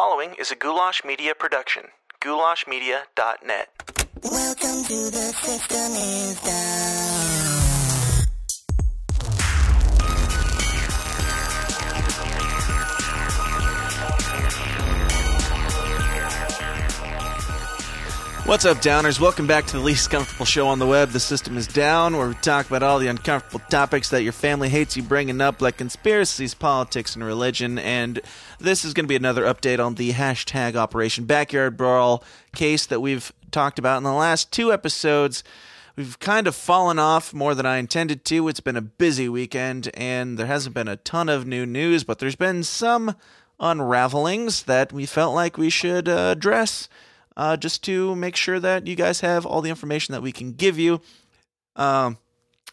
following is a Goulash Media production. goulashmedia.net. Welcome to the system is down. What's up, Downers? Welcome back to the least comfortable show on the web. The system is down, where we talk about all the uncomfortable topics that your family hates you bringing up, like conspiracies, politics, and religion. And this is going to be another update on the hashtag Operation Backyard Brawl case that we've talked about in the last two episodes. We've kind of fallen off more than I intended to. It's been a busy weekend, and there hasn't been a ton of new news, but there's been some unravelings that we felt like we should uh, address uh, just to make sure that you guys have all the information that we can give you. Um,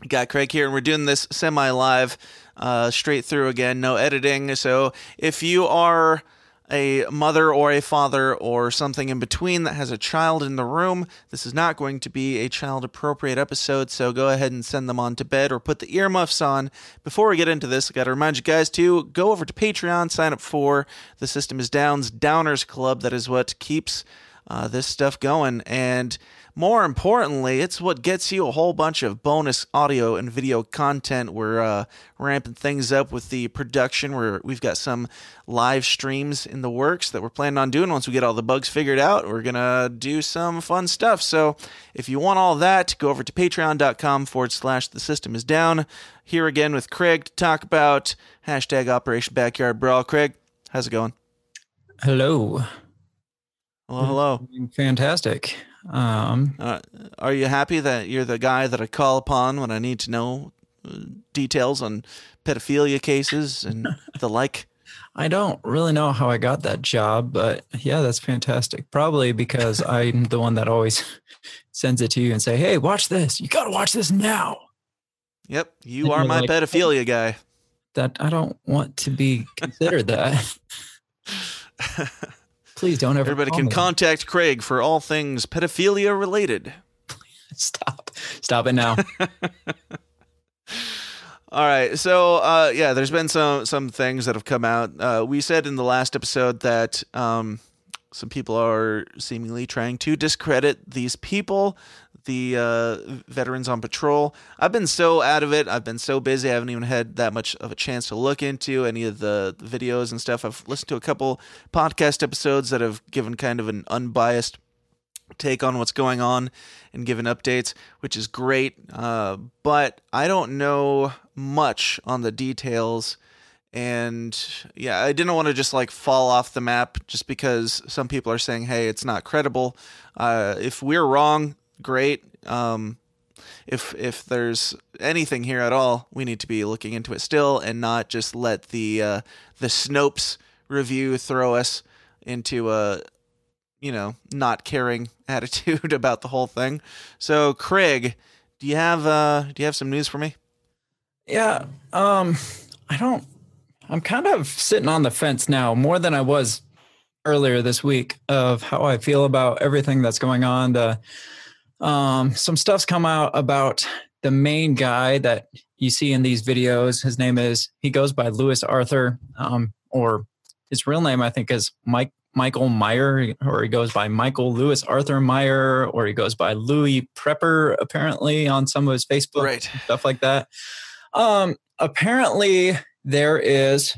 got Craig here, and we're doing this semi live, uh, straight through again, no editing. So if you are a mother or a father or something in between that has a child in the room, this is not going to be a child appropriate episode. So go ahead and send them on to bed or put the earmuffs on. Before we get into this, I got to remind you guys to go over to Patreon, sign up for the System is Down's Downers Club. That is what keeps uh, this stuff going. And more importantly, it's what gets you a whole bunch of bonus audio and video content. We're uh, ramping things up with the production. Where we've got some live streams in the works that we're planning on doing. Once we get all the bugs figured out, we're gonna do some fun stuff. So if you want all that, go over to patreon.com forward slash the system is down. Here again with Craig to talk about hashtag Operation Backyard Brawl. Craig, how's it going? Hello. Hello, hello. Fantastic. Um, Uh, are you happy that you're the guy that I call upon when I need to know uh, details on pedophilia cases and the like? I don't really know how I got that job, but yeah, that's fantastic. Probably because I'm the one that always sends it to you and say, "Hey, watch this. You got to watch this now." Yep, you And are my like- pedophilia guy. That I don't want to be considered that. Please don't ever. Everybody can me. contact Craig for all things pedophilia related. Stop. Stop it now. All right, so uh, yeah, there's been some some things that have come out. Uh, we said in the last episode that um, some people are seemingly trying to discredit these people, the uh, veterans on patrol. I've been so out of it. I've been so busy. I haven't even had that much of a chance to look into any of the videos and stuff. I've listened to a couple podcast episodes that have given kind of an unbiased take on what's going on and given updates, which is great. Uh, but I don't know much on the details. And yeah, I didn't want to just like fall off the map just because some people are saying, hey, it's not credible. Uh, if we're wrong, great. Um, if if there's anything here at all, we need to be looking into it still and not just let the uh, the Snopes review throw us into a you know not caring attitude about the whole thing. So Craig, do you have uh do you have some news for me? Yeah. Um, I don't. I'm kind of sitting on the fence now more than I was earlier this week of how I feel about everything that's going on. The um, some stuff's come out about the main guy that you see in these videos. His name is he goes by Lewis Arthur, um, or his real name I think is Mike Michael Meyer, or he goes by Michael Lewis Arthur Meyer, or he goes by Louis Prepper apparently on some of his Facebook Right. stuff like that. Um, apparently there is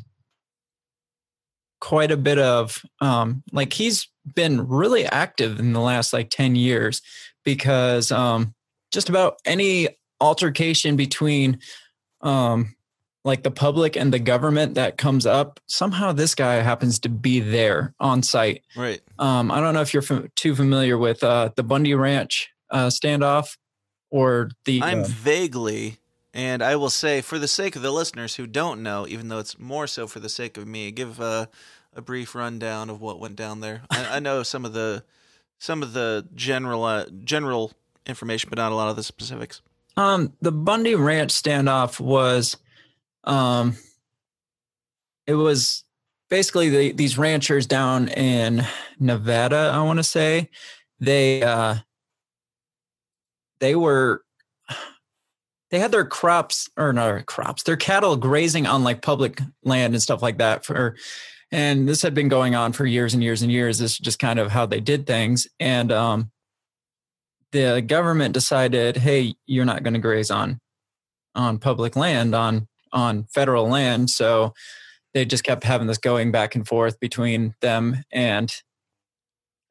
quite a bit of um, like he's been really active in the last like 10 years because um, just about any altercation between um, like the public and the government that comes up somehow this guy happens to be there on site Right. um, I don't know if you're f- too familiar with uh, the Bundy Ranch uh, standoff or the. I'm uh, vaguely and I will say for the sake of the listeners who don't know, even though it's more so for the sake of me, give a, a brief rundown of what went down there. I, I know some of the some of the general uh, general information, but not a lot of the specifics. um, the Bundy Ranch standoff was, um, it was basically the, these ranchers down in Nevada. I want to say they uh, they were they had their crops or not crops, their cattle grazing on like public land and stuff like that for And this had been going on for years and years and years. This is just kind of how they did things. And um, the government decided, hey, you're not going to graze on on public land on on federal land. So they just kept having this going back and forth between them and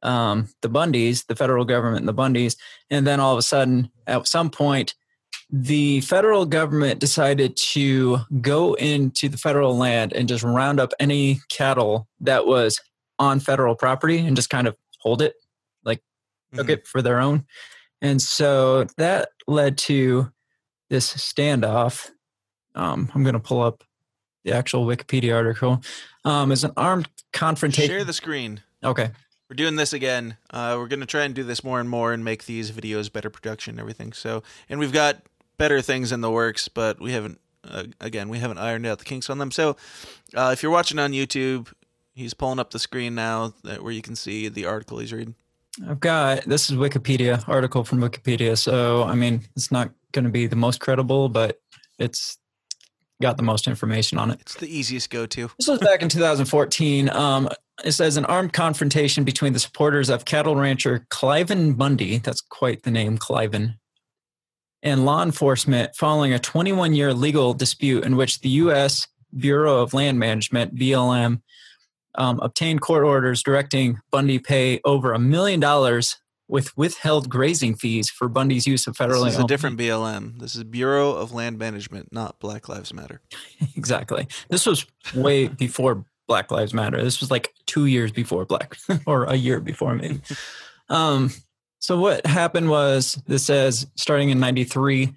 um, the Bundys, the federal government and the Bundys. And then all of a sudden, at some point, the federal government decided to go into the federal land and just round up any cattle that was on federal property and just kind of hold it, like took Mhm. it for their own. And so that led to this standoff. Um, I'm going to pull up the actual Wikipedia article. Um, it's an armed confrontation. Share the screen. okay. We're doing this again. Uh, we're going to try and do this more and more and make these videos better production and everything. So, and we've got better things in the works, but we haven't. Uh, again, we haven't ironed out the kinks on them. So, uh, if you're watching on YouTube, he's pulling up the screen now that, where you can see the article he's reading. I've got this is Wikipedia article from Wikipedia. So I mean, it's not going to be the most credible, but it's got the most information on it. It's the easiest go-to. This was back in 2014. Um, it says an armed confrontation between the supporters of cattle rancher Cliven Bundy, that's quite the name, Cliven, and law enforcement following a 21 year legal dispute in which the U.S. Bureau of Land Management, BLM, um, obtained court orders directing Bundy pay over a million dollars with withheld grazing fees for Bundy's use of federally This is a different BLM. This is Bureau of Land Management, not Black Lives Matter. exactly. This was way before Black Lives Matter. This was like two years before Black, or a year before maybe. Um, so what happened was this says starting in '93,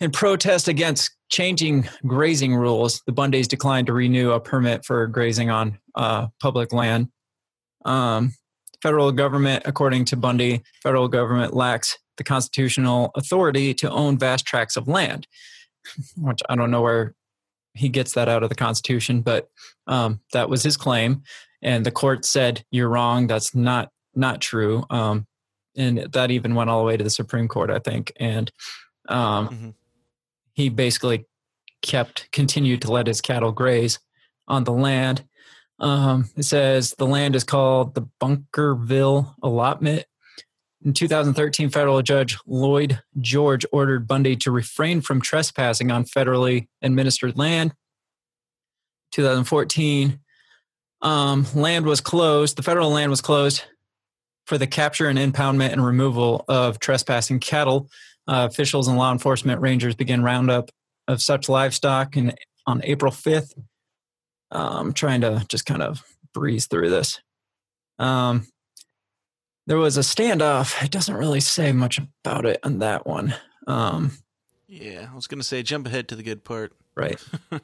in protest against changing grazing rules, the Bundys declined to renew a permit for grazing on uh, public land. Um, federal government, according to Bundy, federal government lacks the constitutional authority to own vast tracts of land, which I don't know where he gets that out of the Constitution, but um, that was his claim, and the court said you're wrong. That's not not true, um, and that even went all the way to the Supreme Court, I think, and um, Mhm. he basically kept continued to let his cattle graze on the land. Um, it says the land is called the Bunkerville Allotment. In 2013, federal judge Lloyd George ordered Bundy to refrain from trespassing on federally administered land. 2014, um, land was closed. The federal land was closed for the capture and impoundment and removal of trespassing cattle. Uh, officials and law enforcement rangers began roundup of such livestock in, on April 5th. Um, trying to just kind of breeze through this. Um, there was a standoff. It doesn't really say much about it on that one. Um, Yeah, I was going to say jump ahead to the good part. right.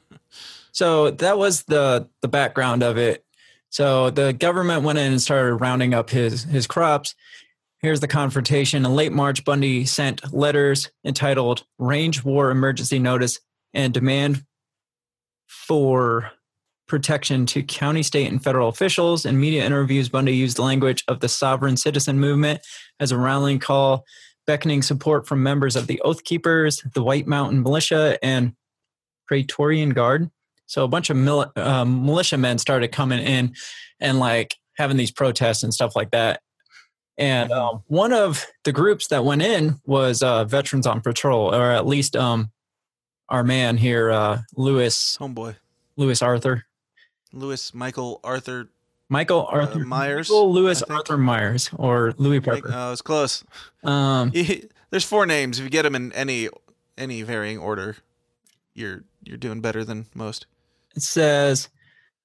so that was the the background of it. So the government went in and started rounding up his his crops. Here's the confrontation. In late March, Bundy sent letters entitled "Range War Emergency Notice" and demand for protection to county, state, and federal officials. In media interviews, Bundy used the language of the sovereign citizen movement as a rallying call, beckoning support from members of the Oath Keepers, the White Mountain Militia, and Praetorian Guard. So a bunch of mil- uh, militiamen started coming in and like having these protests and stuff like that. And um, one of the groups that went in was uh, Veterans on Patrol, or at least um, our man here, uh, Lewis Homeboy. Lewis Arthur, Lewis Michael Arthur. Michael Arthur Uh, Myers, Michael Lewis Arthur Myers, or Louis Parker. Oh, it's close. Um, There's four names. If you get them in any any varying order, you're you're doing better than most. It says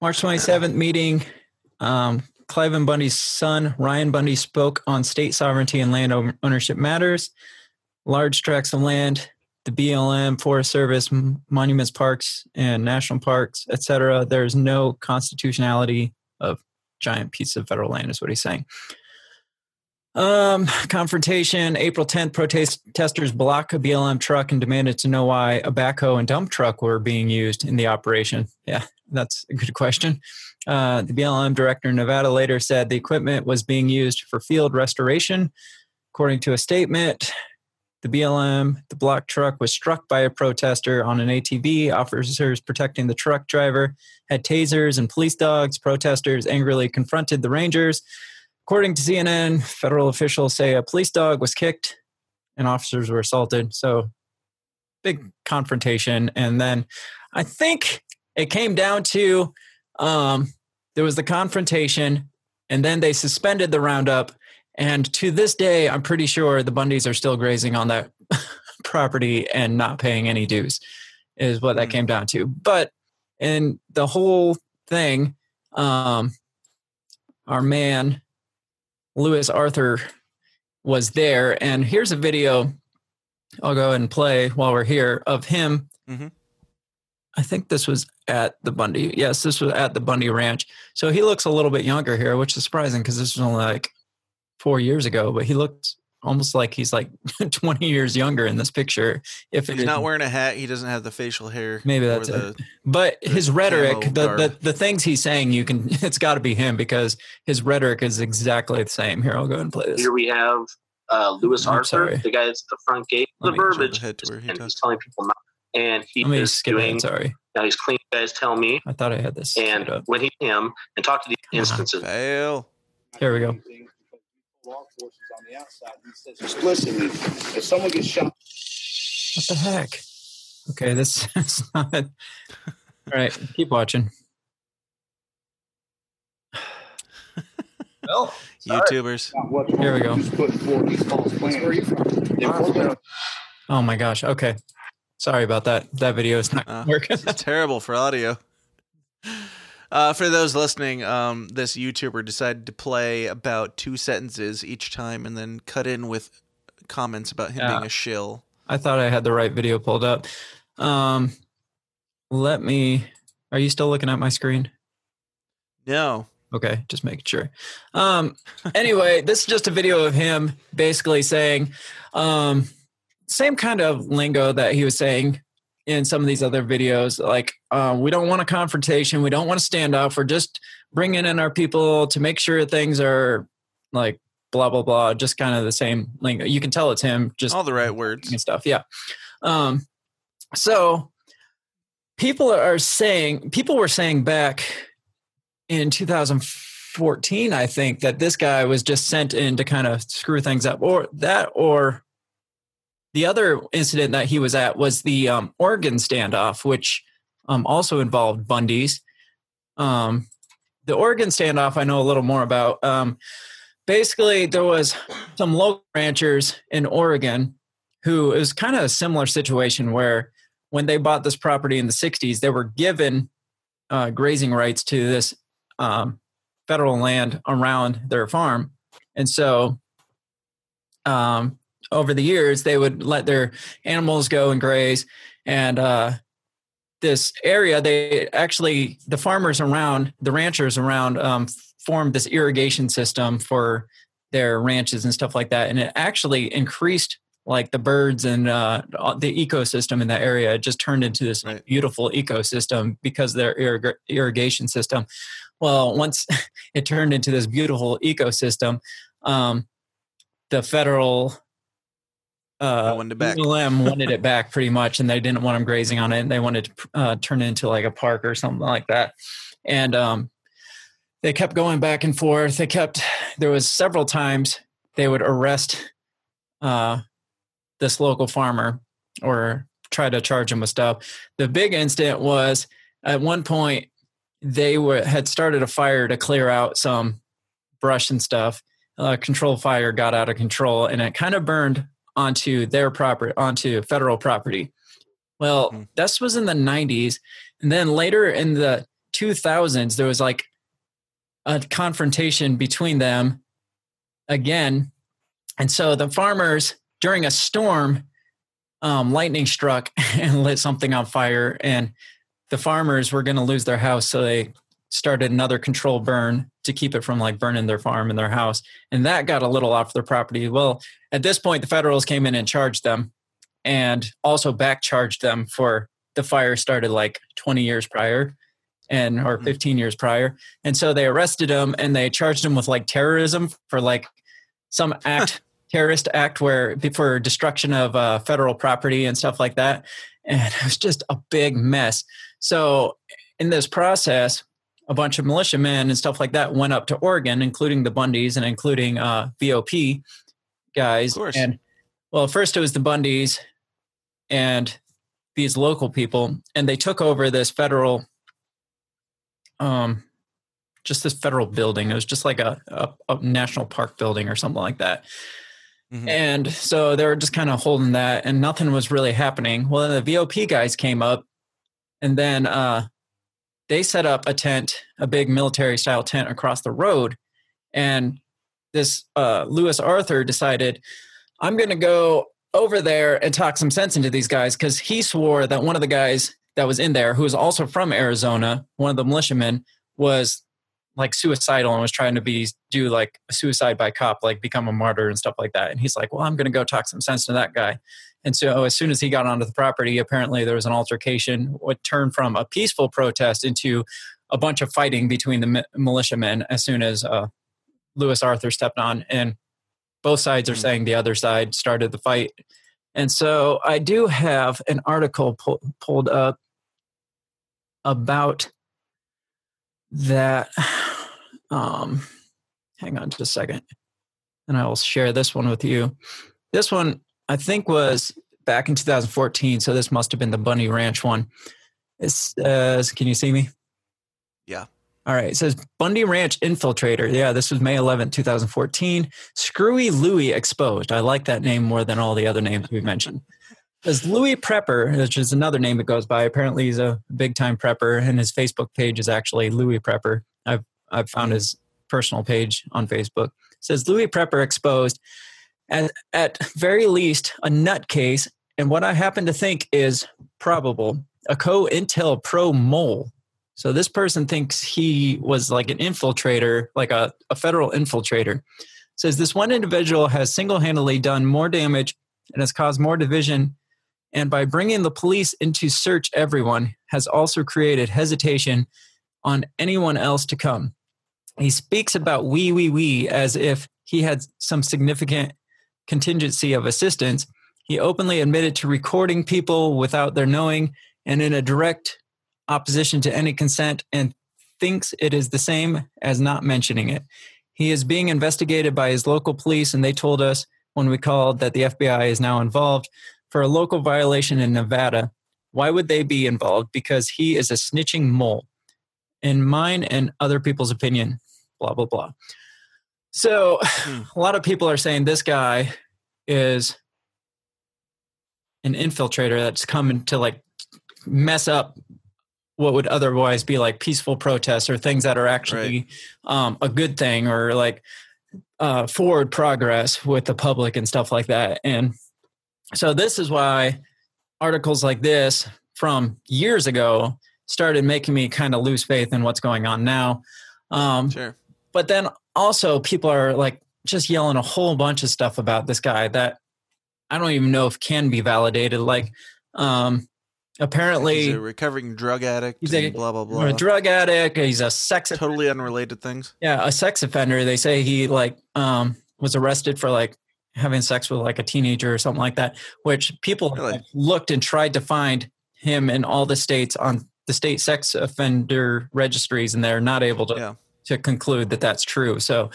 March 27th meeting. Um, Cliven Bundy's son, Ryan Bundy, spoke on state sovereignty and land ownership matters. Large tracts of land, the BLM, Forest Service, monuments, parks, and national parks, etc. There's no constitutionality of giant piece of federal land, is what he's saying. Um, confrontation. April 10th, protesters block a BLM truck and demanded to know why a backhoe and dump truck were being used in the operation. Yeah, that's a good question. Uh, the BLM director in Nevada later said the equipment was being used for field restoration. According to a statement, The BLM, the block truck, was struck by a protester on an ATV. Officers protecting the truck driver had tasers and police dogs. Protesters angrily confronted the Rangers. According to CNN, federal officials say a police dog was kicked and officers were assaulted. So, big confrontation. And then I think it came down to um, there was the confrontation, and then they suspended the roundup. And to this day, I'm pretty sure the Bundys are still grazing on that property and not paying any dues, is what that Mm. came down to. But in the whole thing, um, our man, Lewis Arthur, was there. And here's a video I'll go ahead and play while we're here of him. Mhm. I think this was at the Bundy. Yes, this was at the Bundy Ranch. So he looks a little bit younger here, which is surprising because this was only like four years ago, but he looked almost like he's like 20 years younger in this picture. If He's not isn't- wearing a hat. He doesn't have the facial hair. Maybe that's the, it. but his rhetoric, the, the the things he's saying, you can it's got to be him because his rhetoric is exactly the same. Here, I'll go and play this. Here we have uh, Lewis I'm Arthur, sorry. the guy that's at the front gate. Let The verbiage, ahead to where he and talks. he's telling people not. And he Let me is skip doing. ahead. Sorry, Now he's clean. Guys, tell me. I thought I had this. And when he him and talk to the Come on. instances. Fail. Here we go. Law enforcement on the outside. He says explicitly, if someone gets shot, What the heck? Okay, this is not. All right, keep watching. Well, Sorry. YouTubers. Here we go. He's putting forward these false plans. Where are you from? They work on oh my gosh. Okay, sorry about that. That video is not Uh, working. It's terrible for audio. Uh, for those listening, um, this YouTuber decided to play about two sentences each time and then cut in with comments about him Yeah. being a shill. I thought I had the right video pulled up. Um, let me. Are you still looking at my screen? No. Okay, just making sure. Um, anyway, this is just a video of him basically saying um, same kind of lingo that he was saying in some of these other videos. Like, uh, we don't want a confrontation. We don't want a standoff. We're just bringing in our people to make sure things are like blah blah blah. Just kind of the same lingo. You can tell it's him. Just All the right words. and stuff. Yeah. Um, so people are saying, people were saying back in 2014, I think, that this guy was just sent in to kind of screw things up, or that, or the other incident that he was at was the um, Oregon standoff, which um, also involved Bundy's. Um, the Oregon standoff, I know a little more about. Um, basically, there was some local ranchers in Oregon who it was kind of a similar situation where when they bought this property in the 60s, they were given uh, grazing rights to this um, federal land around their farm. And so um, over the years, they would let their animals go and graze. And uh, this area, they actually, the farmers around, the ranchers around, um, formed this irrigation system for their ranches and stuff like that. And it actually increased like the birds and uh, the ecosystem in that area. It just turned into this Right. beautiful ecosystem because of their irrig- irrigation system. Well, once it turned into this beautiful ecosystem, um, the federal uh, wanted it back. BLM wanted it back pretty much, and they didn't want them grazing on it. And they wanted to uh, turn it into like a park or something like that. And um, they kept going back and forth. They kept. There was several times they would arrest uh, this local farmer or try to charge him with stuff. The big incident was at one point they were had started a fire to clear out some brush and stuff. Uh, control fire got out of control, and it kind of burned onto their property, onto federal property. Well, Hmm. this was in the 90s. And then later in the 2000s, there was like a confrontation between them again. And so the farmers, during a storm, um, lightning struck and lit something on fire. And the farmers were going to lose their house. So they started another control burn to keep it from like burning their farm and their house. And that got a little off their property. Well, at this point, the federals came in and charged them and also back charged them for the fire started like 20 years prior and or Mhm. 15 years prior. And so they arrested him and they charged him with like terrorism for like some act terrorist act where for destruction of uh, federal property and stuff like that, and it was just a big mess. So in this process, a bunch of militiamen and stuff like that went up to Oregon, including the Bundys and including uh, VOP guys. Of course. And well, first it was the Bundys and these local people, and they took over this federal, um, just this federal building. It was just like a, a, a national park building or something like that. Mhm. And so they were just kind of holding that, and nothing was really happening. Well, then the VOP guys came up, and then uh, they set up a tent, a big military style tent across the road. And this uh, Lewis Arthur decided, I'm going to go over there and talk some sense into these guys because he swore that one of the guys that was in there, who was also from Arizona, one of the militiamen, was like suicidal and was trying to be do like a suicide by cop, like become a martyr and stuff like that. And he's like, "Well, I'm going to go talk some sense to that guy." And so, as soon as he got onto the property, apparently there was an altercation, what turned from a peaceful protest into a bunch of fighting between the militiamen. As soon as uh, Lewis Arthur stepped on, and both sides are Hmm. saying the other side started the fight. And so, I do have an article pu- pulled up about that. Um, hang on just a second, and I will share this one with you. This one I think was back in 2014, so this must have been the Bundy Ranch one. It says, uh, "Can you see me?" Yeah. All right. It says Bundy Ranch infiltrator. Yeah, this was May 11, 2014. Screwy Louie exposed. I like that name more than all the other names we mentioned. There's Louis Prepper, which is another name that goes by. Apparently, he's a big time prepper, and his Facebook page is actually Louis Prepper. I've I've found his personal page on Facebook. It says Louis Prepper exposed. At, at very least, a nutcase, and what I happen to think is probable a COINTELPRO mole. So this person thinks he was like an infiltrator, like a, a federal infiltrator. Says this one individual has single-handedly done more damage and has caused more division and by bringing the police into search everyone has also created hesitation on anyone else to come he speaks about we we we as if he had some significant contingency of assistance he openly admitted to recording people without their knowing and in a direct opposition to any consent and thinks it is the same as not mentioning it he is being investigated by his local police and they told us when we called that the FBI is now involved for a local violation in Nevada. Why would they be involved? Because he is a snitching mole. In mine and other people's opinion, blah, blah, blah. So Hmm. a lot of people are saying this guy is an infiltrator that's coming to like mess up what would otherwise be like peaceful protests or things that are actually um, a good thing or like uh, forward progress with the public and stuff like that. And so this is why articles like this from years ago started making me kind of lose faith in what's going on now. Um, Sure. But then also people are like just yelling a whole bunch of stuff about this guy that I don't even know if can be validated. Like, um, apparently He's a recovering drug addict. He's a- and blah blah blah. a drug addict. He's a sex totally unrelated things. yeah, a sex offender. They say he like um was arrested for like having sex with like a teenager or something like that. Which people Really? looked and tried to find him in all the states on the state sex offender registries, and they're not able to Yeah. To conclude that that's true. So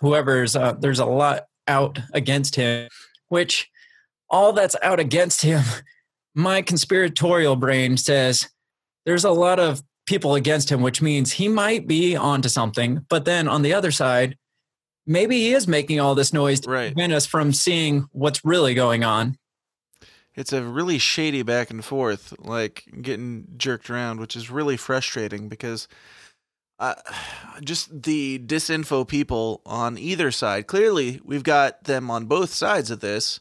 whoever's uh, there's a lot out against him, which all that's out against him. My conspiratorial brain says there's a lot of people against him, which means he might be onto something. But then on the other side, maybe he is making all this noise to Right. prevent us from seeing what's really going on. It's a really shady back and forth, like getting jerked around, which is really frustrating because uh, just the disinfo people on either side. Clearly, we've got them on both sides of this,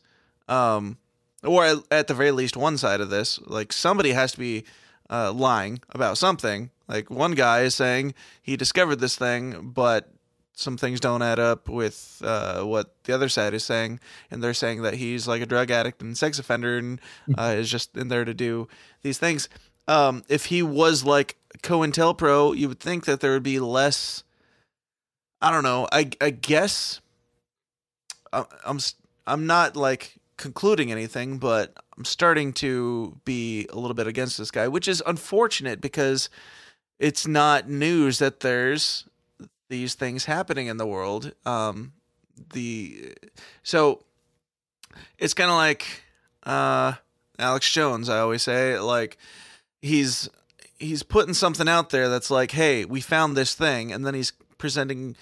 um, or at- the very least, one side of this. Like somebody has to be uh, lying about something. Like one guy is saying he discovered this thing, but some things don't add up with uh, what the other side is saying, and they're saying that he's like a drug addict and sex offender and uh, is just in there to do these things. Um, if he was like COINTELPRO, you would think that there would be less. I don't know. I I guess I'm I'm not like concluding anything, but I'm starting to be a little bit against this guy, which is unfortunate because it's not news that there's these things happening in the world. Um, the so it's kind of like uh, Alex Jones. I always say like he's he's putting something out there that's like, hey, we found this thing, and then he's presenting.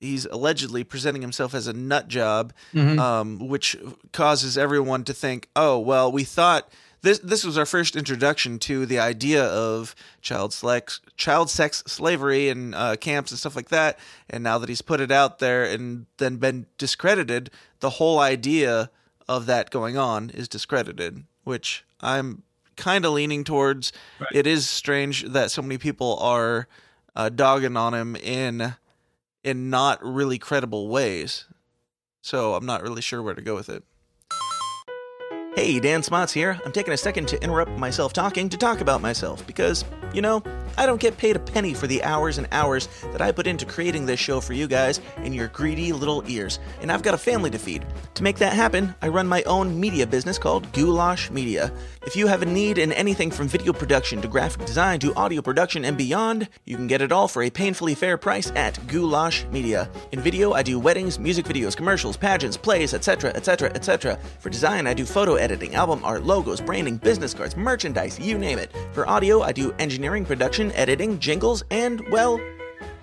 He's allegedly presenting himself as a nut job, Mhm. um, which causes everyone to think, oh, well, we thought this this was our first introduction to the idea of child sex, child sex slavery and uh, camps and stuff like that. And now that he's put it out there and then been discredited, the whole idea of that going on is discredited, which I'm kind of leaning towards. It is strange that so many people are uh, dogging on him in in not really credible ways. So I'm not really sure where to go with it. Hey, Dan Smots here. I'm taking a second to interrupt myself talking to talk about myself because, you know, I don't get paid a penny for the hours and hours that I put into creating this show for you guys in your greedy little ears, and I've got a family to feed. To make that happen, I run my own media business called Goulash Media. If you have a need in anything from video production to graphic design to audio production and beyond, you can get it all for a painfully fair price at Goulash Media. In video, I do weddings, music videos, commercials, pageants, plays, etc., etc., etc. For design, I do photo editing, album art, logos, branding, business cards, merchandise, you name it. For audio, I do engineering, production, editing, jingles, and, well,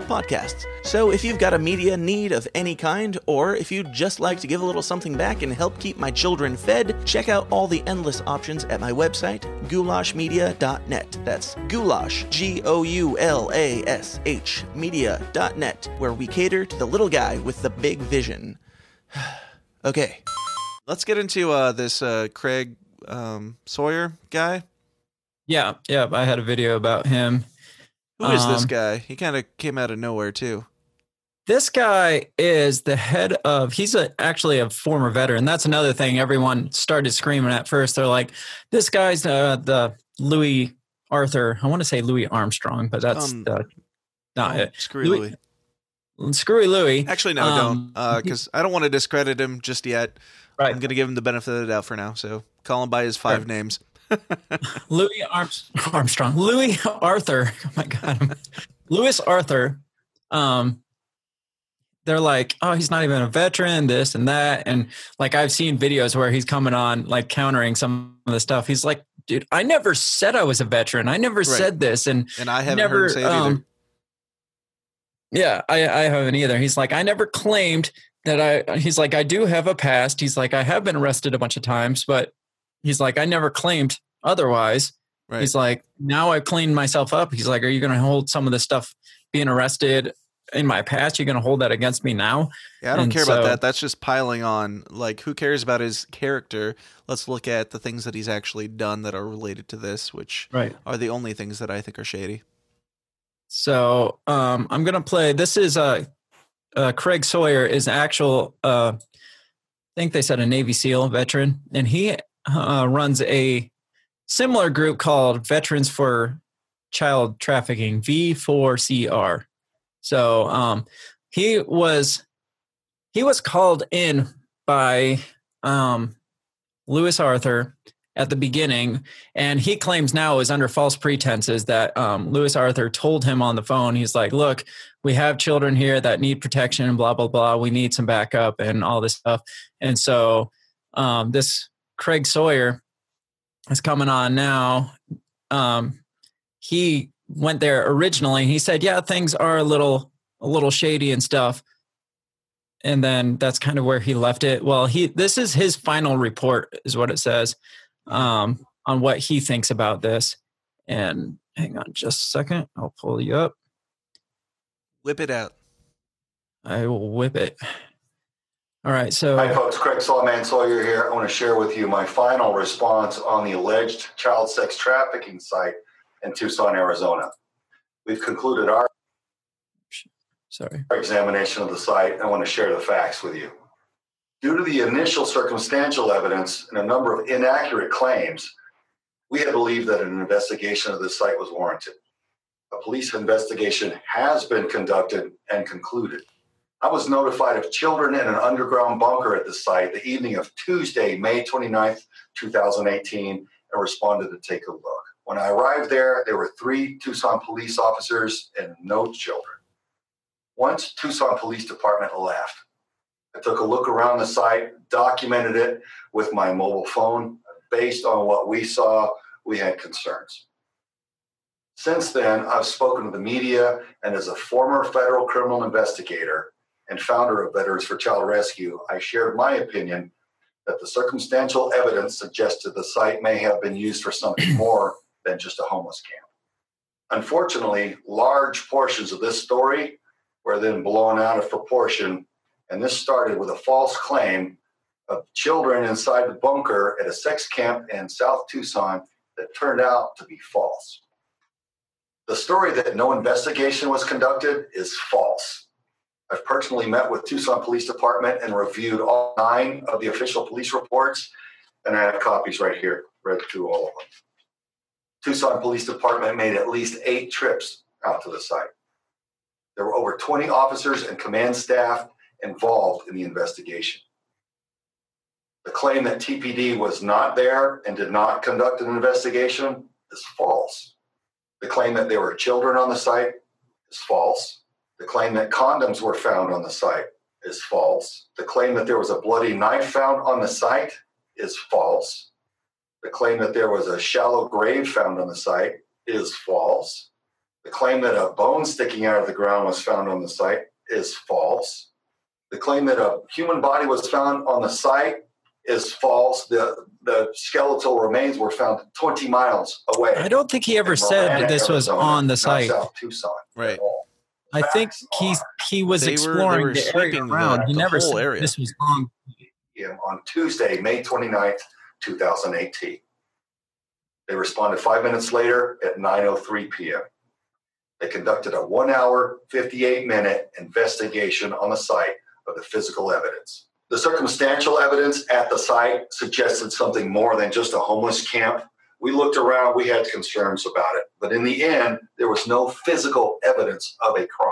podcasts. So if you've got a media need of any kind, or if you'd just like to give a little something back and help keep my children fed, check out all the endless options at my website, goulashmedia.net. That's goulash, G O U L A S H, media.net, where we cater to the little guy with the big vision. okay, let's get into uh, this uh, Craig um, Sawyer guy. Yeah, yeah. I had a video about him. Who is this Um, guy? He kind of came out of nowhere, too. This guy is the head of. He's a, actually a former veteran. That's another thing. Everyone started screaming at first. They're like, "This guy's uh, the Louis Arthur." I want to say Louis Armstrong, but that's Um, uh, not Oh, it. Screw Louis- Louis. Screwy Louis. Actually, no, Um, don't. Because I don't want to discredit him just yet. Right. I'm going to give him the benefit of the doubt for now. So call him by his five Sure. names. Louis Armstrong. Louis Arthur. Oh my God. Louis Arthur. Um, they're like, oh, he's not even a veteran, this and that. And like, I've seen videos where he's coming on, like, countering some of the stuff. He's like, dude, I never said I was a veteran. I never said this. And And I haven't never, heard say it either. um, yeah, I, I haven't either. He's like, I never claimed that I, he's like, I do have a past. He's like, I have been arrested a bunch of times, but he's like, I never claimed otherwise. Right. He's like, now I've cleaned myself up. He's like, are you going to hold some of the stuff being arrested in my past? You're going to hold that against me now? yeah, I don't and care about that. That's just piling on. Like, who cares about his character? Let's look at the things that he's actually done that are related to this, which Right. are the only things that I think are shady. So um, I'm going to play. This is uh, uh, Craig Sawyer is actual. Uh, I think they said a Navy SEAL veteran, and he uh, runs a similar group called Veterans for Child Trafficking V4CR. So um, he was he was called in by um, Lewis Arthur at the beginning and he claims now is under false pretenses that um, Lewis Arthur told him on the phone. He's like, "Look, we have children here that need protection, and blah blah blah. We need some backup and all this stuff." And so um, this Craig Sawyer is coming on now. Um, he went there originally. He said, "Yeah, things are a little a little shady and stuff." And then that's kind of where he left it. Well, he this is his final report, is what it says um, on what he thinks about this. And hang on just a second. I'll pull you up. Whip it out. I will whip it. All right. So, Hi, folks. Craig Solomon Sawyer here. I want to share with you my final response on the alleged child sex trafficking site in Tucson, Arizona. We've concluded our sorry. examination of the site. I want to share the facts with you. Due to the initial circumstantial evidence and a number of inaccurate claims, we had believed that an investigation of the site was warranted. A police investigation has been conducted and concluded. I was notified of children in an underground bunker at the site the evening of Tuesday, May 29th, 2018, and responded to take a look. When I arrived there, there were three Tucson police officers and no children. Once Tucson Police Department left, I took a look around the site, documented it with my mobile phone. Based on what we saw, we had concerns. Since then, I've spoken to the media, and as a former federal criminal investigator and founder of Veterans for Child Rescue, I shared my opinion that the circumstantial evidence suggested the site may have been used for something more than just a homeless camp. Unfortunately, large portions of this story were then blown out of proportion, and this started with a false claim of children inside the bunker at a sex camp in South Tucson that turned out to be false. The story that no investigation was conducted is false. I've personally met with Tucson Police Department and reviewed all nine of the official police reports, and I have copies right here, read through all of them. Tucson Police Department made at least eight trips out to the site. There were over 20 officers and command staff involved in the investigation. The claim that TPD was not there and did not conduct an investigation is false. The claim that there were children on the site is false. The claim that condoms were found on the site is false. The claim that there was a bloody knife found on the site is false. The claim that there was a shallow grave found on the site is false. The claim that a bone sticking out of the ground was found on the site is false. The claim that a human body was found on the site is false. The the skeletal remains were found 20 miles away. I don't think he ever said Marana, that this was Arizona, on the site. South Tucson. Right. At all. I think Facts he's are he was They exploring were the area sweeping the- he the never whole said area. this was on. p.m. on Tuesday, May 29th, 2018. They responded five minutes later at 9.03 p.m. They conducted a one hour, 58 minute investigation on the site of the physical evidence. The circumstantial evidence at the site suggested something more than just a homeless camp. We looked around, we had concerns about it, but in the end, there was no physical evidence of a crime.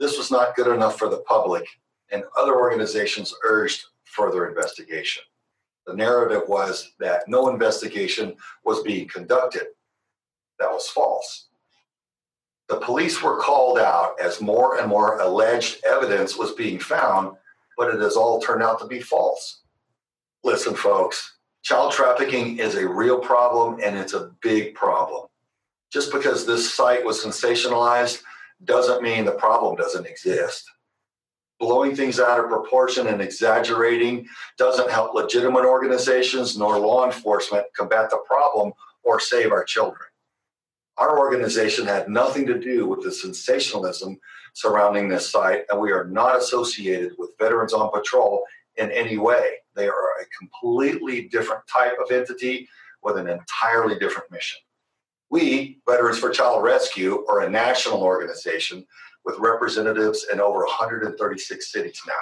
This was not good enough for the public, and other organizations urged further investigation. The narrative was that no investigation was being conducted. That was false. The police were called out as more and more alleged evidence was being found, but it has all turned out to be false. Listen, folks, child trafficking is a real problem and it's a big problem. Just because this site was sensationalized doesn't mean the problem doesn't exist. Blowing things out of proportion and exaggerating doesn't help legitimate organizations nor law enforcement combat the problem or save our children. Our organization had nothing to do with the sensationalism surrounding this site, and we are not associated with Veterans on Patrol in any way. They are a completely different type of entity with an entirely different mission. We, Veterans for Child Rescue, are a national organization with representatives in over 136 cities now.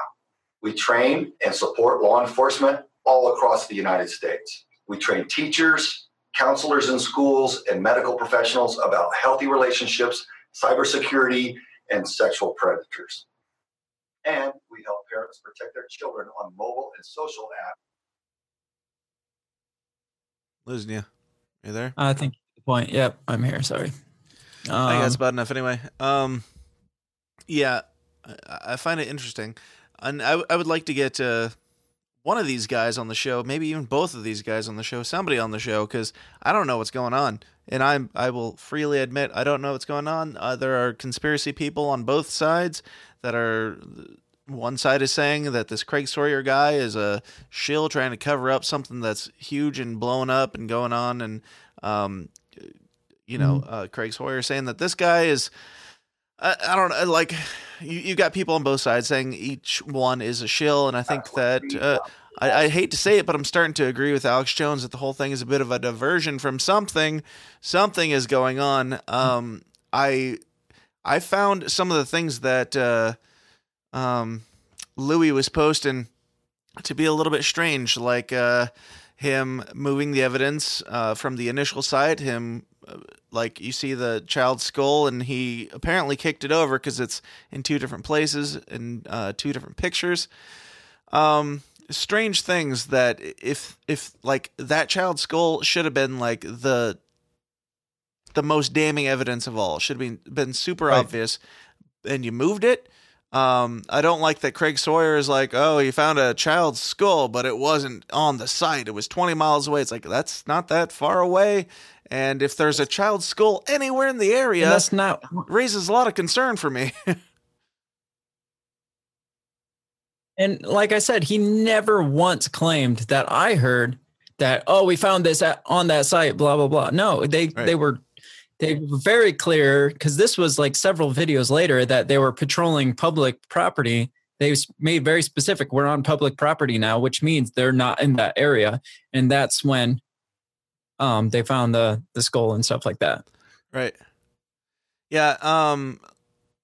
We train and support law enforcement all across the United States. We train teachers, counselors in schools, and medical professionals about healthy relationships, cybersecurity, and sexual predators. And we help parents protect their children on mobile and social apps. Losing you. You there? I think the point. Yep, I'm here. Sorry. I think Um, that's about enough anyway. Um, yeah, I, I find it interesting, and I, I would like to get uh, one of these guys on the show, maybe even both of these guys on the show, somebody on the show, because I don't know what's going on, and I'm I will freely admit I don't know what's going on. Uh, there are conspiracy people on both sides that are. One side is saying that this Craig Sawyer guy is a shill trying to cover up something that's huge and blown up and going on, and um, you know, uh, Craig Sawyer saying that this guy is. I, I don't know. Like, you you got people on both sides saying each one is a shill, and I think that uh, I, I hate to say it, but I'm starting to agree with Alex Jones that the whole thing is a bit of a diversion from something. Something is going on. Um, I I found some of the things that uh, um, Louis was posting to be a little bit strange, like uh, him moving the evidence uh, from the initial site, him like you see the child's skull, and he apparently kicked it over because it's in two different places in uh, two different pictures. Um, strange things that if if like that child's skull should have been like the the most damning evidence of all should have been been super Right. obvious, and you moved it. Um, I don't like that Craig Sawyer is like, oh, you found a child's skull, but it wasn't on the site. It was 20 miles away. It's like, that's not that far away. And if there's a child's skull anywhere in the area, And that's not raises a lot of concern for me. And like I said, he never once claimed that I heard that, oh, we found this at, on that site, blah, blah, blah. No, they, Right. they were, they were very clear because this was like several videos later that they were patrolling public property. They made very specific, we're on public property now, which means they're not in that area. And that's when um, they found the, the skull and stuff like that. Right. Yeah. Um.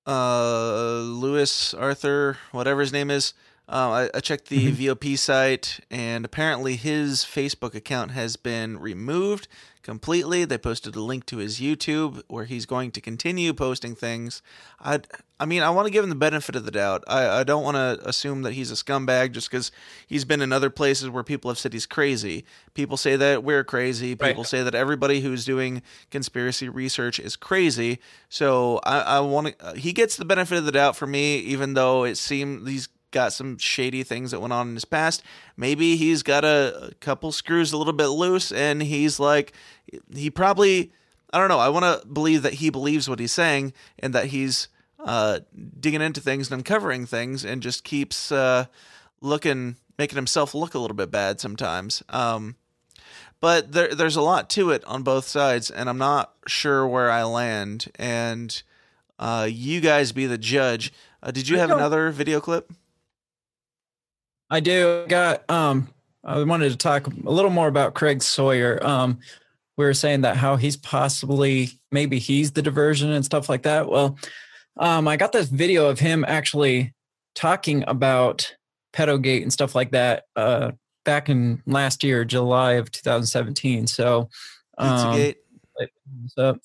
Uh. Lewis Arthur, whatever his name is. Um. I, I checked the VOP site, and apparently his Facebook account has been removed completely. They posted a link to his YouTube where he's going to continue posting things. I. I mean, I want to give him the benefit of the doubt. I, I don't want to assume that he's a scumbag just because he's been in other places where people have said he's crazy. People say that we're crazy. People Right. say that everybody who's doing conspiracy research is crazy. So I, I want to. He gets the benefit of the doubt for me, even though it seemed he's got some shady things that went on in his past. Maybe he's got a, a couple screws a little bit loose, and he's like, he probably. I don't know. I want to believe that he believes what he's saying and that he's uh, digging into things and uncovering things and just keeps uh, looking, making himself look a little bit bad sometimes. Um, but there, there's a lot to it on both sides, and I'm not sure where I land. And uh, you guys be the judge. Uh, did you I have another video clip? I do I got um I wanted to talk a little more about Craig Sawyer. Um we were saying that how he's possibly maybe he's the diversion and stuff like that. Well, um I got this video of him actually talking about pedogate and stuff like that uh back in last year, July of 2017. So um Pizzagate? so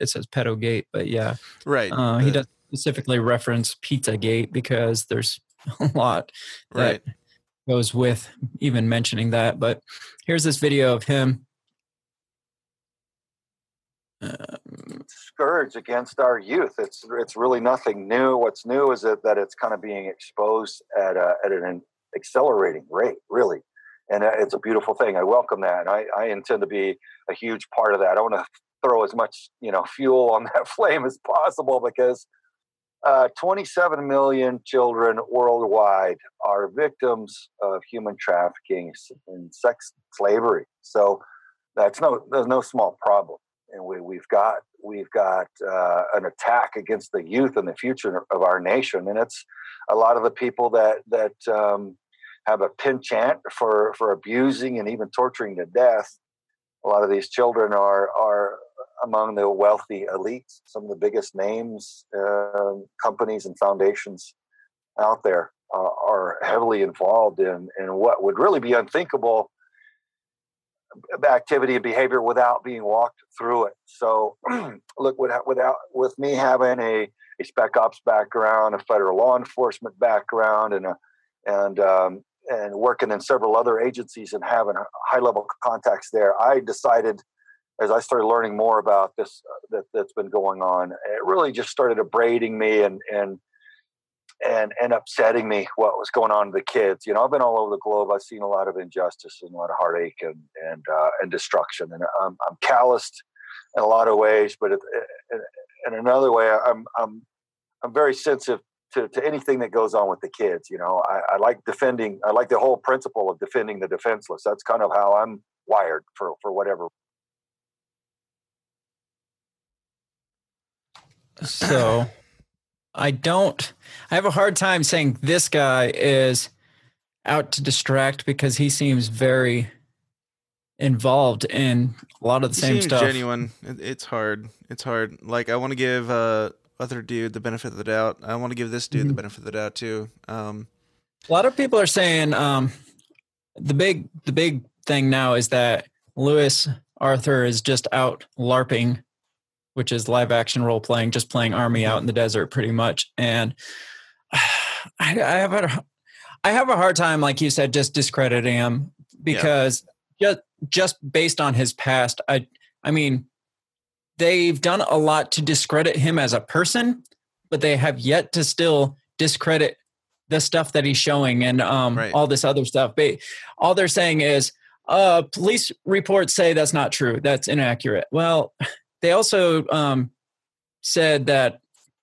it says pedogate, but yeah. Right. Uh, he does specifically reference Pizzagate because there's a lot Right. that goes with even mentioning that. But here's this video of him. Um, scourge against our youth. It's it's really nothing new. What's new is that, that it's kind of being exposed at a, at an accelerating rate, really, and uh, it's a beautiful thing. I welcome that, and I, I intend to be a huge part of that. I want to throw as much you know fuel on that flame as possible because uh, 27 million children worldwide are victims of human trafficking and sex slavery. So that's no there's no small problem and we, we've got we've got uh, an attack against the youth and the future of our nation, and it's a lot of the people that that um, have a penchant for for abusing and even torturing to death. A lot of these children are are among the wealthy elites, some of the biggest names, uh, companies, and foundations out there uh, are heavily involved in in what would really be unthinkable activity and behavior without being walked through it. So, look, without, without with me having a, a spec ops background, a federal law enforcement background, and a, and um, and working in several other agencies and having high level contacts there, I decided as I started learning more about this uh, that that's been going on, it really just started abrading me and and and and upsetting me what was going on to the kids. You know, I've been all over the globe. I've seen a lot of injustice and a lot of heartache and and uh, and destruction, and I'm I'm calloused in a lot of ways, but it, in, in another way, I'm I'm I'm very sensitive to, to anything that goes on with the kids. You know, I, I like defending. I like the whole principle of defending the defenseless. That's kind of how I'm wired for for whatever so I don't, I have a hard time saying this guy is out to distract because he seems very involved in a lot of the He same stuff. genuine. It's hard. It's hard. Like I want to give uh other dude the benefit of the doubt. I want to give this dude the Mhm. benefit of the doubt too. Um, A lot of people are saying um, the big the big thing now is that Lewis Arthur is just out LARPing, which is live action role playing, just playing army out in the desert, pretty much. And I, I have a, I have a hard time, like you said, just discrediting him because just just based on his past, I I mean, they've done a lot to discredit him as a person, but they have yet to still discredit the stuff that he's showing and um, Right. all this other stuff. But all they're saying is, uh, police reports say that's not true. That's inaccurate. Well, they also um, said that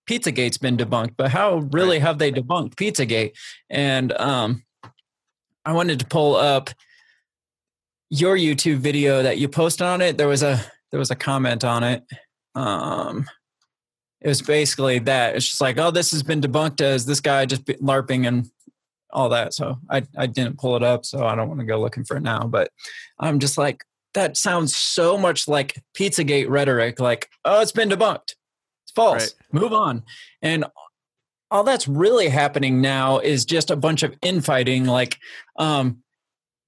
Pizzagate's been debunked, but how really have they debunked Pizzagate? And um, I wanted to pull up your YouTube video that you posted on it. There was a there was a comment on it. Um, it was basically that it's just like, oh, this has been debunked as this guy just larping and all that. So I I didn't pull it up, so I don't want to go looking for it now. But I'm just like, that sounds so much like Pizzagate rhetoric. Like, oh, it's been debunked. It's false. Right. Move on. And all that's really happening now is just a bunch of infighting. Like, um,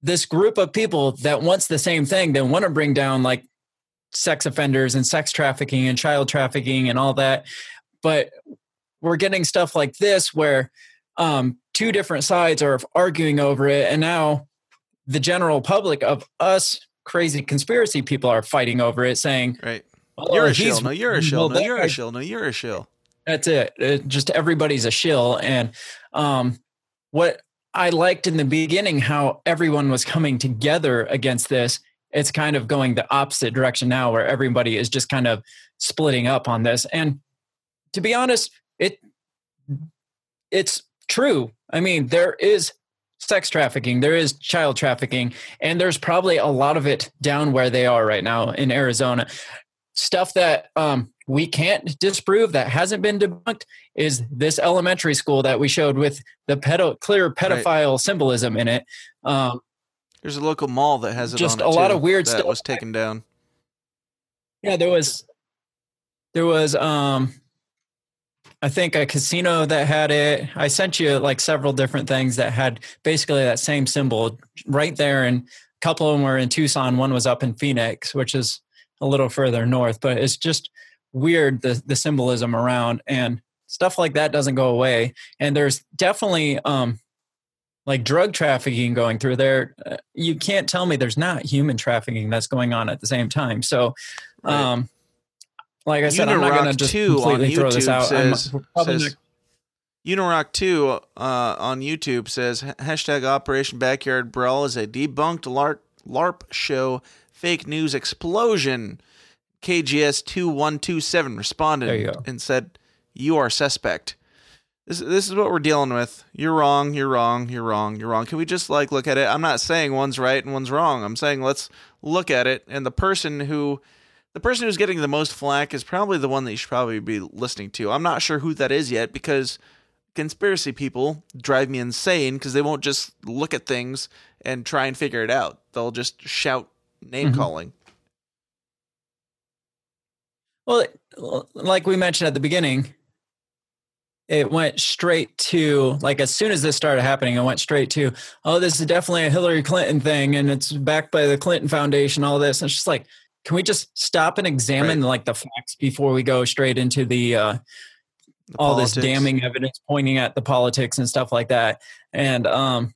this group of people that wants the same thing, they want to bring down like sex offenders and sex trafficking and child trafficking and all that. But we're getting stuff like this where um, two different sides are arguing over it. And now the general public of us crazy conspiracy people are fighting over it, saying, Right. "Oh, You're a shill. No, you're a shill. No, you're a shill. No, you're a shill. that's it. It- just everybody's a shill. And um, what I liked in the beginning, how everyone was coming together against this. It's kind of going the opposite direction now, where everybody is just kind of splitting up on this. And to be honest, it it's true. I mean, there is sex trafficking, there is child trafficking, and there's probably a lot of it down where they are right now in Arizona. Stuff that um, we can't disprove that hasn't been debunked is this elementary school that we showed with the pedo- clear pedophile symbolism in it. Um, There's a local mall that has it Just on it, a lot of weird that stuff. was taken down. Yeah, there was there was um I think a casino that had it. I sent you like several different things that had basically that same symbol right there and a couple of them were in Tucson, one was up in Phoenix, which is a little further north, but it's just weird the the symbolism around and stuff like that doesn't go away and there's definitely um like drug trafficking going through there Uh, you can't tell me there's not human trafficking that's going on at the same time so um, like I said, I'm not going to Unirock just 2 on completely throw this YouTube out. Says- says- Unirock 2 uh, on YouTube says hashtag Operation Backyard Brawl is a debunked LARP, LARP show fake news explosion. KGS 2127 responded There you go. and said, You are suspect. This, this is what we're dealing with. You're wrong, you're wrong, you're wrong, you're wrong. Can we just like look at it? I'm not saying one's right and one's wrong. I'm saying let's look at it and the person who the person who's getting the most flack is probably the one that you should probably be listening to. I'm not sure who that is yet because conspiracy people drive me insane because they won't just look at things and try and figure it out. They'll just shout name mm-hmm. calling. Well, like we mentioned at the beginning, it went straight to like as soon as this started happening, it went straight to, oh, this is definitely a Hillary Clinton thing, and it's backed by the Clinton Foundation. All this, and it's just like, can we just stop and examine like the facts before we go straight into the uh, The all this damning evidence pointing at the politics and stuff like that. And um,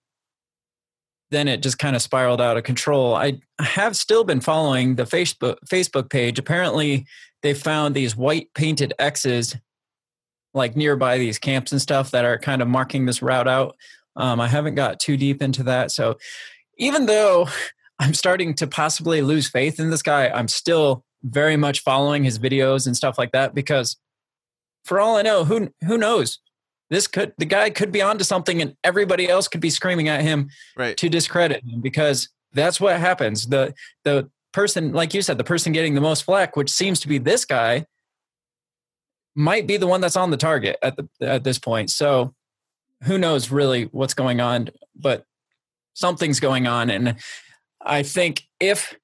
then it just kind of spiraled out of control. I have still been following the Facebook Facebook page. Apparently, they found these white painted X's like nearby these camps and stuff that are kind of marking this route out. Um, I haven't got too deep into that, so even though I'm starting to possibly lose faith in this guy, I'm still very much following his videos and stuff like that because for all I know, who who knows? This could the guy could be onto something, and everybody else could be screaming at him Right. to discredit him because that's what happens. The the person, like you said, the person getting the most flack, which seems to be this guy, might be the one that's on the target at the at this point. So who knows really what's going on, but something's going on, and I think if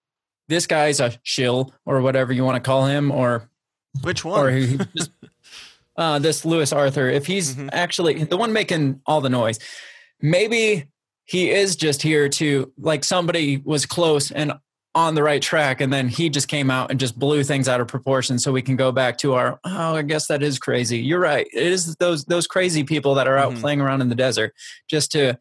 this guy's a shill or whatever you want to call him, or Which one? or he just, uh, this Lewis Arthur, if he's Mhm. actually the one making all the noise, maybe he is just here to like somebody was close and on the right track and then he just came out and just blew things out of proportion so we can go back to our oh i guess that is crazy you're right it is those those crazy people that are out Mhm. playing around in the desert just to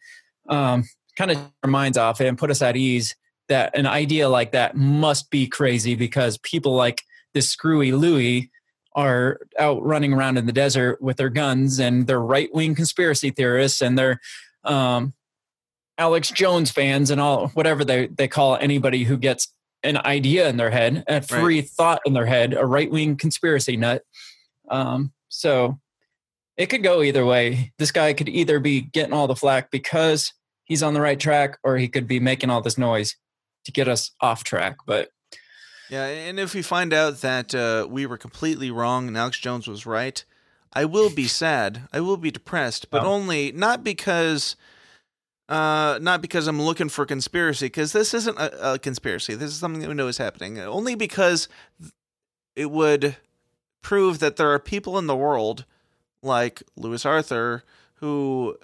um, kind of our minds off and put us at ease that an idea like that must be crazy because people like this screwy louis are out running around in the desert with their guns and they're right-wing conspiracy theorists and they're um, Alex Jones fans and all whatever they, they call anybody who gets an idea in their head, a free thought in their head, a right wing conspiracy nut. Um, so it could go either way. This guy could either be getting all the flack because he's on the right track, or he could be making all this noise to get us off track. But Yeah, and if we find out that uh, we were completely wrong and Alex Jones was right, I will be sad. I will be depressed, but Oh. only not because, uh, not because I'm looking for conspiracy. Because this isn't a, a conspiracy. This is something that we know is happening. Only because it would prove that there are people in the world like Lewis Arthur who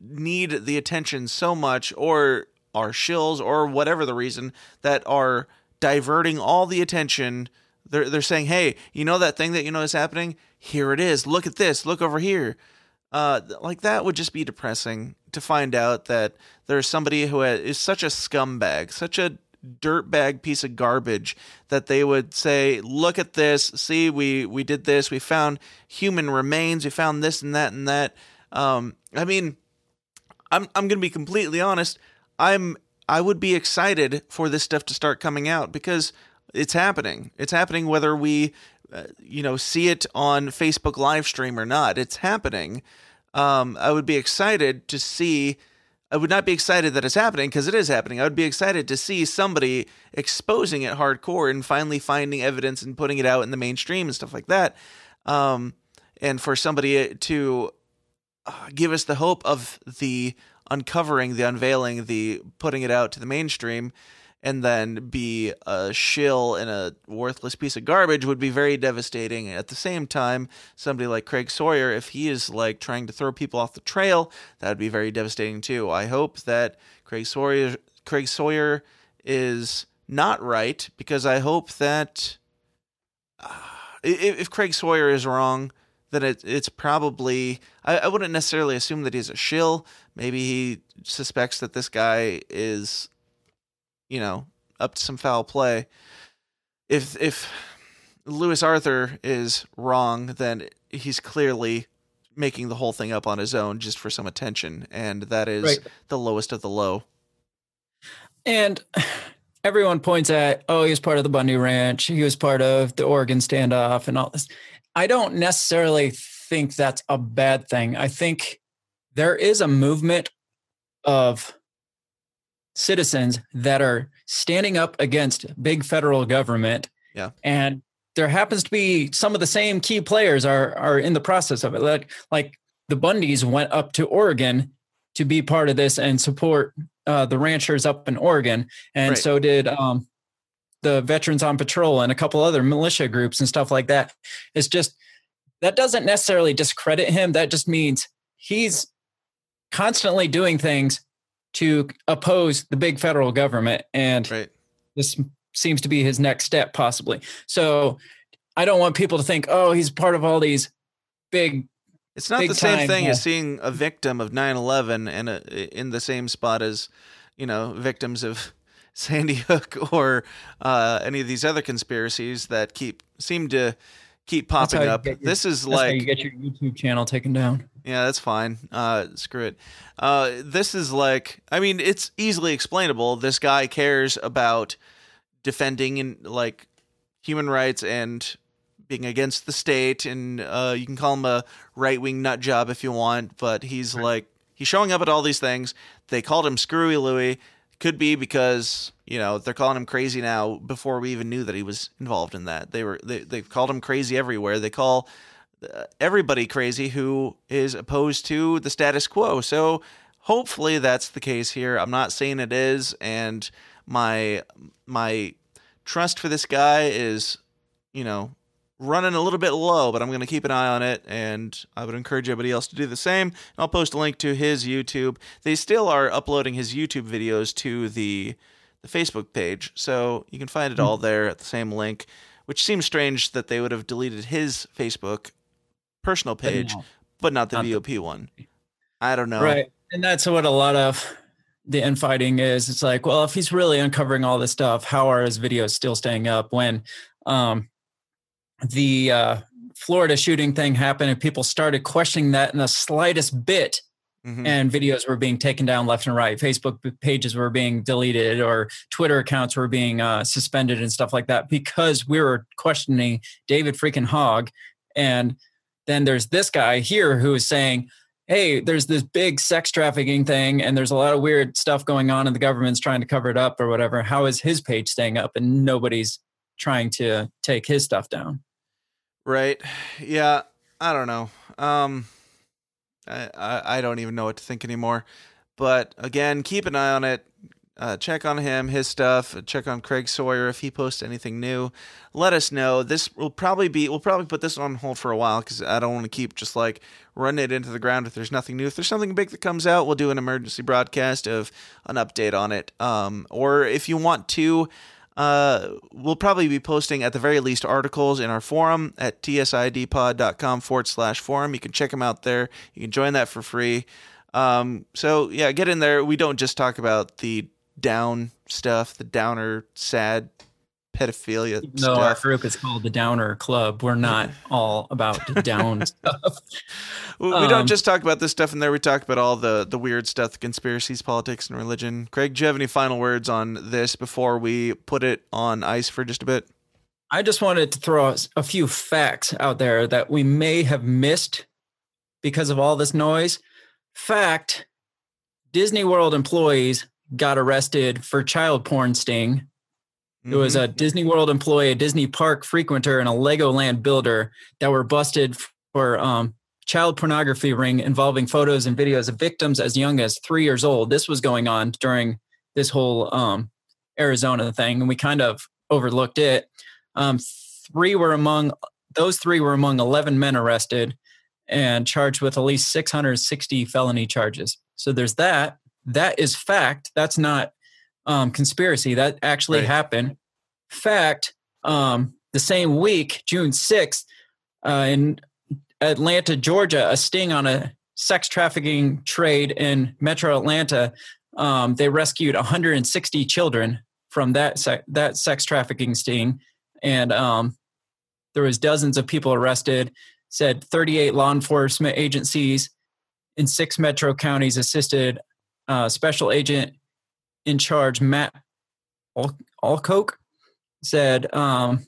need the attention so much, or are shills, or whatever the reason, that are diverting all the attention. They're they're saying, "Hey, you know that thing that you know is happening? Here it is. Look at this. Look over here." Uh, like that would just be depressing to find out that there's somebody who is such a scumbag, such a dirtbag piece of garbage that they would say, "Look at this. See, we we did this. We found human remains. We found this and that and that." Um, I mean, I'm I'm gonna be completely honest. I'm I would be excited for this stuff to start coming out because it's happening. It's happening whether we, uh, you know, see it on Facebook live stream or not. It's happening. Um, I would be excited to see. I would not be excited that it's happening because it is happening. I would be excited to see somebody exposing it hardcore and finally finding evidence and putting it out in the mainstream and stuff like that. Um, and for somebody to uh, give us the hope of the uncovering, the unveiling, the putting it out to the mainstream, and then be a shill and a worthless piece of garbage would be very devastating. At the same time, somebody like Craig Sawyer, if he is like trying to throw people off the trail, that would be very devastating too. I hope that Craig Sawyer, Craig Sawyer is not right because I hope that uh, if, if Craig Sawyer is wrong, then it, it's probably I, I wouldn't necessarily assume that he's a shill. Maybe he suspects that this guy is, you know, up to some foul play. If if Lewis Arthur is wrong, then he's clearly making the whole thing up on his own just for some attention, and that is Right. the lowest of the low. And everyone points at, oh, he was part of the Bundy Ranch. He was part of the Oregon standoff and all this. I don't necessarily think that's a bad thing. I think there is a movement of citizens that are standing up against big federal government. Yeah. And there happens to be some of the same key players are are in the process of it. Like like the Bundys went up to Oregon to be part of this and support uh, the ranchers up in Oregon, and Right. so did um, the Veterans on Patrol and a couple other militia groups and stuff like that. It's just that doesn't necessarily discredit him. That just means he's constantly doing things to oppose the big federal government, and Right. this seems to be his next step, possibly. So I don't want people to think, oh, he's part of all these big It's not Big the same time, thing yeah. as seeing a victim of 9/11 and a, in the same spot as, you know, victims of Sandy Hook or uh, any of these other conspiracies that keep seem to keep popping up. your- This is how you get your YouTube channel taken down. yeah, that's fine. Uh, screw it. Uh, this is like, I mean, it's easily explainable. This guy cares about defending and like human rights and being against the state, and uh, you can call him a right wing nut job if you want, but he's like he's showing up at all these things. They called him Screwy Louie. Could be because you know they're calling him crazy now before we even knew that he was involved in that. They were they they've called him crazy everywhere. They call uh, everybody crazy who is opposed to the status quo. So hopefully that's the case here. I'm not saying it is, and my my trust for this guy is, you know, running a little bit low, but I'm going to keep an eye on it, and I would encourage everybody else to do the same. And I'll post a link to his YouTube. They still are uploading his YouTube videos to the the Facebook page. So you can find Hmm. it all there at the same link, which seems strange that they would have deleted his Facebook personal But page, no. but not the Not the- VOP one. I don't know. Right. And that's what a lot of the infighting is. It's like, well, if he's really uncovering all this stuff, how are his videos still staying up when um, the uh, Florida shooting thing happened and people started questioning that in the slightest bit Mhm. and videos were being taken down left and right. Facebook pages were being deleted or Twitter accounts were being uh, suspended and stuff like that because we were questioning David freaking Hogg. And then there's this guy here who is saying, hey, there's this big sex trafficking thing and there's a lot of weird stuff going on and the government's trying to cover it up or whatever. How is his page staying up and nobody's trying to take his stuff down? Right. Yeah. I don't know. Um, I, I I don't even know what to think anymore. But again, keep an eye on it. Uh, check on him, his stuff. Check on Craig Sawyer if he posts anything new. Let us know. This will probably be. We'll probably put this on hold for a while because I don't want to keep just like running it into the ground if there's nothing new. If there's something big that comes out, we'll do an emergency broadcast of an update on it. Um, or if you want to, uh, we'll probably be posting at the very least articles in our forum at tsidpod.com forward slash forum. You can check them out there. You can join that for free. Um, so yeah, get in there. We don't just talk about the down stuff, the downer, sad pedophilia No, our group is called the Downer Club, we're not all about down stuff. We we don't Um, just talk about this stuff in there. We talk about all the the weird stuff, the conspiracies, politics, and religion. Craig, do you have any final words on this before we put it on ice for just a bit? I just wanted to throw a few facts out there that we may have missed because of all this noise. Fact Disney World employees got arrested for child porn sting. It was a Disney World employee, a Disney park frequenter, and a Legoland builder that were busted for um, child pornography ring involving photos and videos of victims as young as three years old. This was going on during this whole um, Arizona thing, and we kind of overlooked it. Um, three were among those three were among 11 men arrested and charged with at least 660 felony charges. So there's that. That is fact. That's not um, conspiracy. That actually Right. happened. Fact. Um, the same week, June 6th, uh, in Atlanta, Georgia, a sting on a sex trafficking trade in Metro Atlanta. Um, they rescued 160 children from that se- that sex trafficking sting, and um, there was dozens of people arrested. Said 38 law enforcement agencies in six metro counties assisted. Uh, Special Agent in charge Matt Al- Alcoke said um,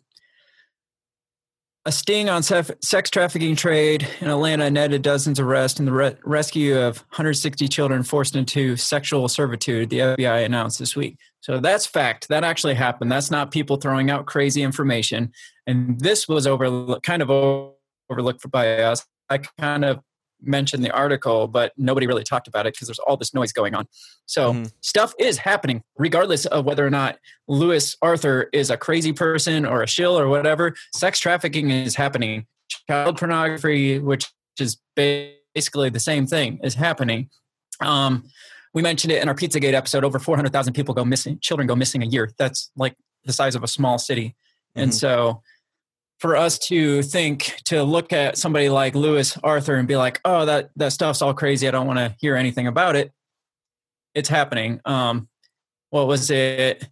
a sting on sef- sex trafficking trade in Atlanta netted dozens of arrests and the re- rescue of 160 children forced into sexual servitude. The FBI announced this week. So that's fact. That actually happened. That's not people throwing out crazy information. And this was over kind of overlooked by us. I kind of mentioned the article, but nobody really talked about it because there's all this noise going on. So Mhm. stuff is happening, regardless of whether or not Lewis Arthur is a crazy person or a shill or whatever. Sex trafficking is happening. Child pornography, which is basically the same thing, is happening. Um, we mentioned it in our Pizzagate episode. Over 400,000 people go missing, children go missing a year. That's like the size of a small city. And Mhm. so for us to think to look at somebody like Lewis Arthur and be like, "Oh, that that stuff's all crazy. I don't want to hear anything about it." It's happening. Um, what was it?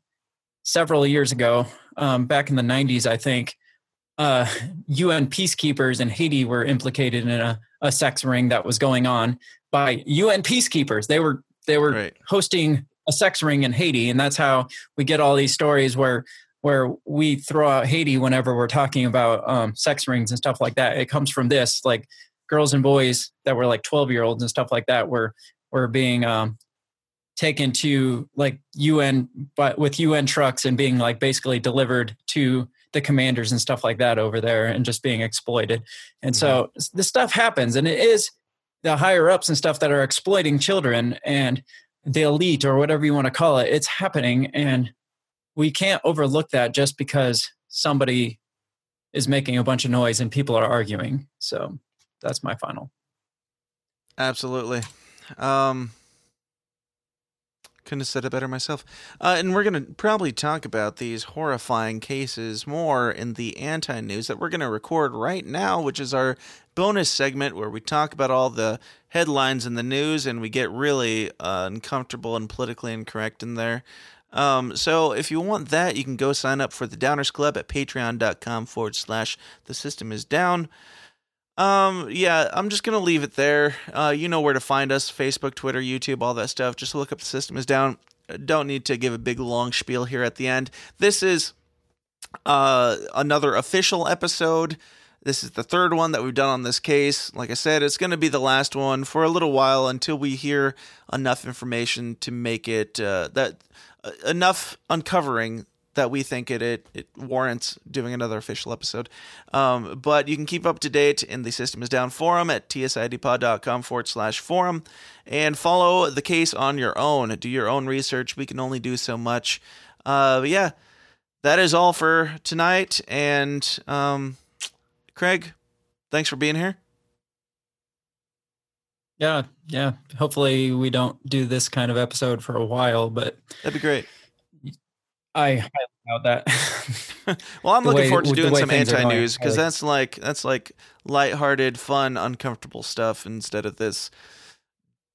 Several years ago, um, back in the '90s, I think, uh, UN peacekeepers in Haiti were implicated in a, a sex ring that was going on by UN peacekeepers. They were they were Right. hosting a sex ring in Haiti, and that's how we get all these stories where where we throw out Haiti whenever we're talking about um, sex rings and stuff like that. It comes from this, like girls and boys that were like 12 year olds and stuff like that were were being um, taken to like UN, but with UN trucks and being like basically delivered to the commanders and stuff like that over there and just being exploited. And so this stuff happens, and it is the higher ups and stuff that are exploiting children and the elite or whatever you want to call it. It's happening, and we can't overlook that just because somebody is making a bunch of noise and people are arguing. So that's my final. Absolutely. Um, Couldn't have said it better myself. Uh, and we're going to probably talk about these horrifying cases more in the anti news that we're going to record right now, which is our bonus segment where we talk about all the headlines in the news and we get really uh, uncomfortable and politically incorrect in there. Um, so if you want that, you can go sign up for the Downers Club at patreon.com forward slash the system is down. Um, yeah, I'm just gonna leave it there. Uh, you know where to find us: Facebook, Twitter, YouTube, all that stuff. Just look up the system is down. Don't need to give a big long spiel here at the end. This is uh another official episode. This is the third one that we've done on this case. Like I said, it's going to be the last one for a little while until we hear enough information to make it uh, that enough uncovering that we think it, it it warrants doing another official episode. Um, but you can keep up to date in the System is Down forum at tsidpod.com forward slash forum and follow the case on your own. Do your own research. We can only do so much. Uh, but yeah, that is all for tonight. And um, Craig, thanks for being here. Yeah, yeah. Hopefully, we don't do this kind of episode for a while, but That'd be great. I highly doubt that. Well, I'm The looking way- forward to doing some anti-news because that's like that's like lighthearted, fun, uncomfortable stuff instead of this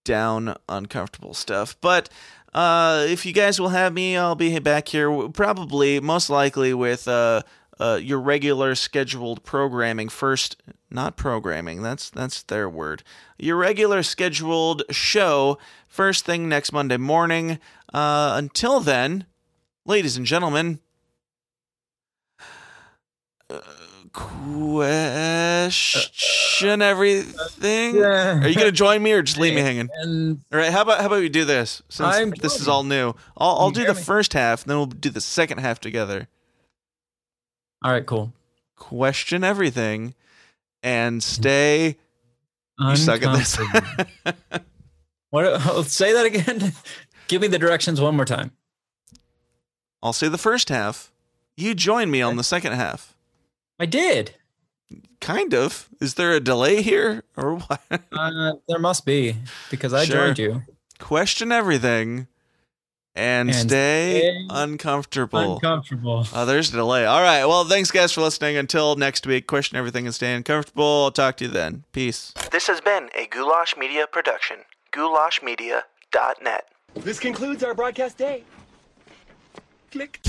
down, uncomfortable stuff. But uh, if you guys will have me, I'll be back here probably, most likely with uh, uh, your regular scheduled programming. First, not programming. That's that's their word. Your regular scheduled show first thing next Monday morning. Uh, until then, ladies and gentlemen, question everything. Are you gonna join me or just leave me hanging? All right. How about how about we do this since I'm this is all new? I'll I'll do the me? first half, then we'll do the second half together. All right, cool. Question everything, and stay. You suck at this. What? oh, say that again. Give me the directions one more time. I'll say the first half. You join me on the second half. I did. Kind of. Is there a delay here or what? Uh, there must be because I Sure. joined you. Question everything, and, And stay, stay uncomfortable. Uncomfortable. Oh, there's a delay. All right. Well, thanks, guys, for listening. Until next week, question everything and stay uncomfortable. I'll talk to you then. Peace. This has been a Goulash Media production. GoulashMedia.net. This concludes our broadcast day. Click.